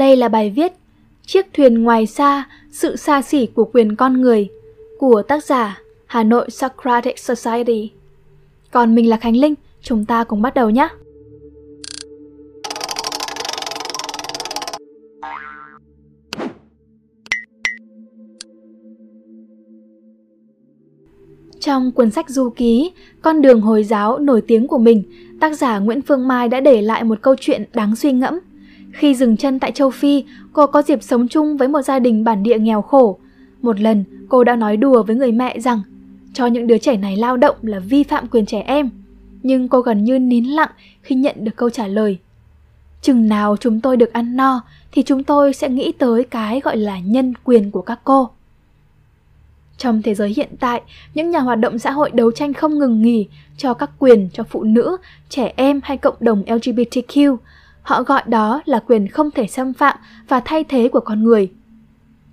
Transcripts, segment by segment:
Đây là bài viết Chiếc thuyền ngoài xa, sự xa xỉ của quyền con người của tác giả Hà Nội Socratic Society. Còn mình là Khánh Linh, chúng ta cùng bắt đầu nhé! Trong cuốn sách du ký Con đường Hồi giáo nổi tiếng của mình, tác giả Nguyễn Phương Mai đã để lại một câu chuyện đáng suy ngẫm. Khi dừng chân tại châu Phi, cô có dịp sống chung với một gia đình bản địa nghèo khổ. Một lần, cô đã nói đùa với người mẹ rằng cho những đứa trẻ này lao động là vi phạm quyền trẻ em. Nhưng cô gần như nín lặng khi nhận được câu trả lời. Chừng nào chúng tôi được ăn no thì chúng tôi sẽ nghĩ tới cái gọi là nhân quyền của các cô. Trong thế giới hiện tại, những nhà hoạt động xã hội đấu tranh không ngừng nghỉ cho các quyền cho phụ nữ, trẻ em hay cộng đồng LGBTQ. Họ gọi đó là quyền không thể xâm phạm và thay thế của con người.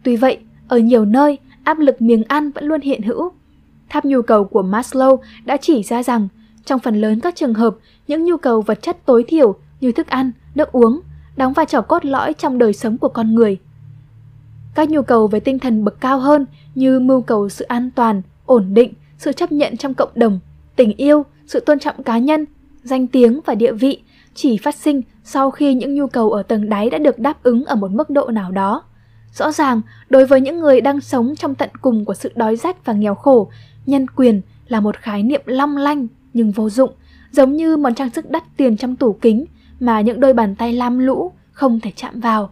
Tuy vậy, ở nhiều nơi, áp lực miếng ăn vẫn luôn hiện hữu. Tháp nhu cầu của Maslow đã chỉ ra rằng, trong phần lớn các trường hợp, những nhu cầu vật chất tối thiểu như thức ăn, nước uống đóng vai trò cốt lõi trong đời sống của con người. Các nhu cầu về tinh thần bậc cao hơn như mưu cầu sự an toàn, ổn định, sự chấp nhận trong cộng đồng, tình yêu, sự tôn trọng cá nhân, danh tiếng và địa vị chỉ phát sinh sau khi những nhu cầu ở tầng đáy đã được đáp ứng ở một mức độ nào đó. Rõ ràng, đối với những người đang sống trong tận cùng của sự đói rách và nghèo khổ, nhân quyền là một khái niệm long lanh nhưng vô dụng, giống như món trang sức đắt tiền trong tủ kính mà những đôi bàn tay lam lũ không thể chạm vào.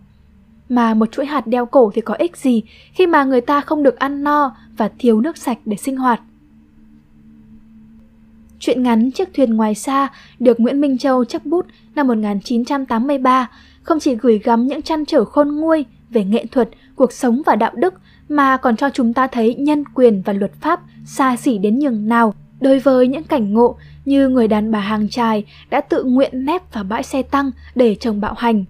Mà một chuỗi hạt đeo cổ thì có ích gì khi mà người ta không được ăn no và thiếu nước sạch để sinh hoạt. Chuyện ngắn Chiếc thuyền ngoài xa được Nguyễn Minh Châu chấp bút năm 1983 không chỉ gửi gắm những trăn trở khôn nguôi về nghệ thuật, cuộc sống và đạo đức mà còn cho chúng ta thấy nhân quyền và luật pháp xa xỉ đến nhường nào. Đối với những cảnh ngộ như người đàn bà hàng trài đã tự nguyện nép vào bãi xe tăng để chồng bạo hành.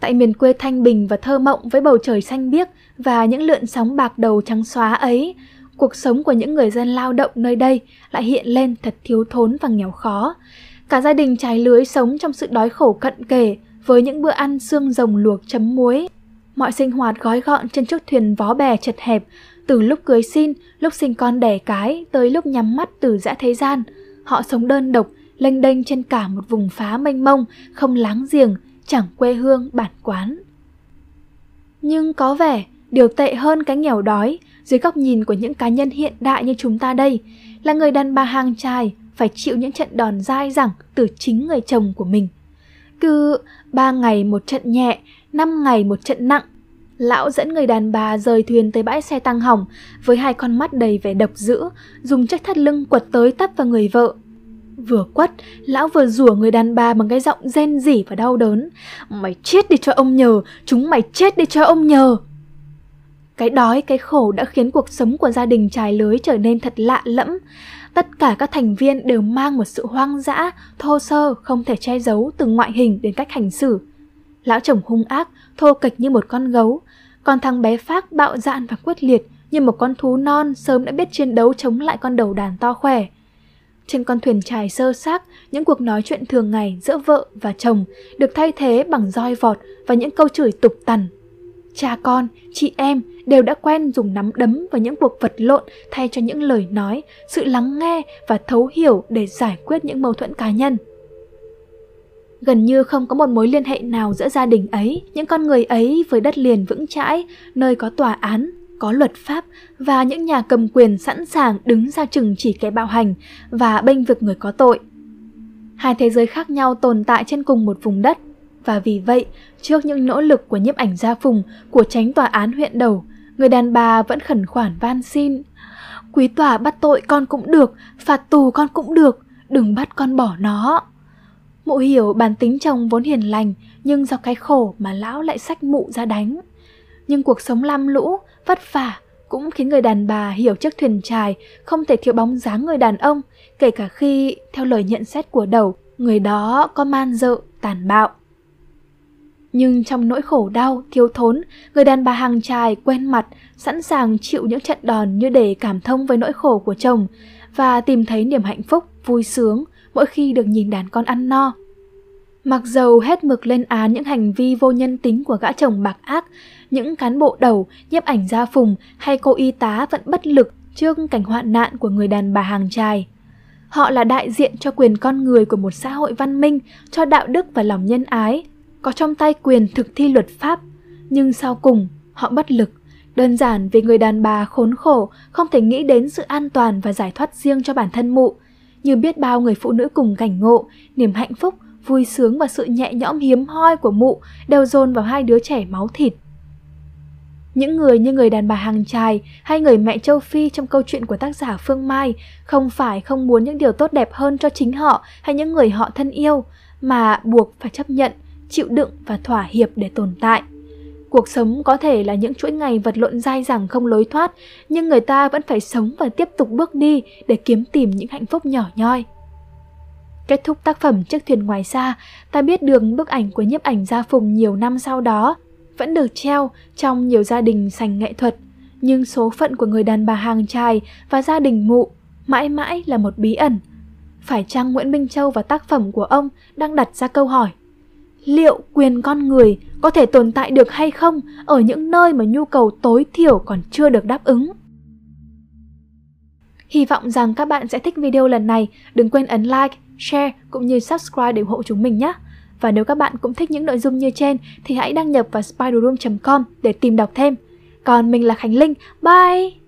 Tại miền quê thanh bình và thơ mộng với bầu trời xanh biếc và những lượn sóng bạc đầu trắng xóa ấy, cuộc sống của những người dân lao động nơi đây lại hiện lên thật thiếu thốn và nghèo khó. Cả gia đình trái lưới sống trong sự đói khổ cận kề với những bữa ăn xương rồng luộc chấm muối. Mọi sinh hoạt gói gọn trên chiếc thuyền vó bè chật hẹp, từ lúc cưới xin, lúc sinh con đẻ cái tới lúc nhắm mắt từ dã thế gian. Họ sống đơn độc, lênh đênh trên cả một vùng phá mênh mông, không láng giềng, chẳng quê hương bản quán. Nhưng có vẻ, điều tệ hơn cái nghèo đói, dưới góc nhìn của những cá nhân hiện đại như chúng ta đây, là người đàn bà hàng trai phải chịu những trận đòn dai dẳng từ chính người chồng của mình. Cứ ba ngày một trận nhẹ, năm ngày một trận nặng, lão dẫn người đàn bà rời thuyền tới bãi xe tăng hỏng với hai con mắt đầy vẻ độc dữ, dùng chiếc thắt lưng quật tới tấp vào người vợ, Vừa quất, lão vừa rủa người đàn bà bằng cái giọng rên rỉ và đau đớn. Mày chết đi cho ông nhờ, chúng mày chết đi cho ông nhờ. Cái đói, cái khổ đã khiến cuộc sống của gia đình trải lưới trở nên thật lạ lẫm. Tất cả các thành viên đều mang một sự hoang dã, thô sơ, không thể che giấu từ ngoại hình đến cách hành xử. Lão chồng hung ác, thô kịch như một con gấu, còn thằng bé Phác bạo dạn và quyết liệt như một con thú non sớm đã biết chiến đấu chống lại con đầu đàn to khỏe. Trên con thuyền trài sơ xác, những cuộc nói chuyện thường ngày giữa vợ và chồng được thay thế bằng roi vọt và những câu chửi tục tằn. Cha con, chị em đều đã quen dùng nắm đấm và những cuộc vật lộn thay cho những lời nói, sự lắng nghe và thấu hiểu để giải quyết những mâu thuẫn cá nhân. Gần như không có một mối liên hệ nào giữa gia đình ấy, những con người ấy với đất liền vững chãi, nơi có tòa án, có luật pháp và những nhà cầm quyền sẵn sàng đứng ra trừng chỉ kẻ bạo hành và bênh vực người có tội. Hai thế giới khác nhau tồn tại trên cùng một vùng đất và vì vậy, trước những nỗ lực của nhiếp ảnh gia Phùng của tránh tòa án huyện đầu, người đàn bà vẫn khẩn khoản van xin. Quý tòa bắt tội con cũng được, phạt tù con cũng được, đừng bắt con bỏ nó. Mụ hiểu bản tính chồng vốn hiền lành, nhưng do cái khổ mà lão lại sách mụ ra đánh. Nhưng cuộc sống lam lũ, vất vả cũng khiến người đàn bà hiểu chiếc thuyền trài không thể thiếu bóng dáng người đàn ông, kể cả khi, theo lời nhận xét của đầu, người đó có man dợ, tàn bạo. Nhưng trong nỗi khổ đau, thiếu thốn, người đàn bà hàng trài quen mặt, sẵn sàng chịu những trận đòn như để cảm thông với nỗi khổ của chồng và tìm thấy niềm hạnh phúc, vui sướng mỗi khi được nhìn đàn con ăn no. Mặc dầu hết mực lên án những hành vi vô nhân tính của gã chồng bạc ác, những cán bộ đầu, nhiếp ảnh gia phùng hay cô y tá vẫn bất lực trước cảnh hoạn nạn của người đàn bà hàng trài. Họ là đại diện cho quyền con người của một xã hội văn minh, cho đạo đức và lòng nhân ái, có trong tay quyền thực thi luật pháp. Nhưng sau cùng, họ bất lực, đơn giản vì người đàn bà khốn khổ không thể nghĩ đến sự an toàn và giải thoát riêng cho bản thân mụ. Như biết bao người phụ nữ cùng cảnh ngộ, niềm hạnh phúc, vui sướng và sự nhẹ nhõm hiếm hoi của mụ đều dồn vào hai đứa trẻ máu thịt. Những người như người đàn bà hàng trài hay người mẹ châu Phi trong câu chuyện của tác giả Phương Mai không phải không muốn những điều tốt đẹp hơn cho chính họ hay những người họ thân yêu, mà buộc phải chấp nhận, chịu đựng và thỏa hiệp để tồn tại. Cuộc sống có thể là những chuỗi ngày vật lộn dai dẳng không lối thoát, nhưng người ta vẫn phải sống và tiếp tục bước đi để kiếm tìm những hạnh phúc nhỏ nhoi. Kết thúc tác phẩm Chiếc thuyền ngoài xa, ta biết được bức ảnh của nhiếp ảnh gia Phùng nhiều năm sau đó vẫn được treo trong nhiều gia đình sành nghệ thuật, nhưng số phận của người đàn bà hàng trai và gia đình mụ mãi mãi là một bí ẩn. Phải chăng Nguyễn Minh Châu và tác phẩm của ông đang đặt ra câu hỏi liệu quyền con người có thể tồn tại được hay không ở những nơi mà nhu cầu tối thiểu còn chưa được đáp ứng? Hy vọng rằng các bạn sẽ thích video lần này. Đừng quên ấn like, share cũng như subscribe để ủng hộ chúng mình nhé. Và nếu các bạn cũng thích những nội dung như trên thì hãy đăng nhập vào spiderroom.com để tìm đọc thêm. Còn mình là Khánh Linh. Bye!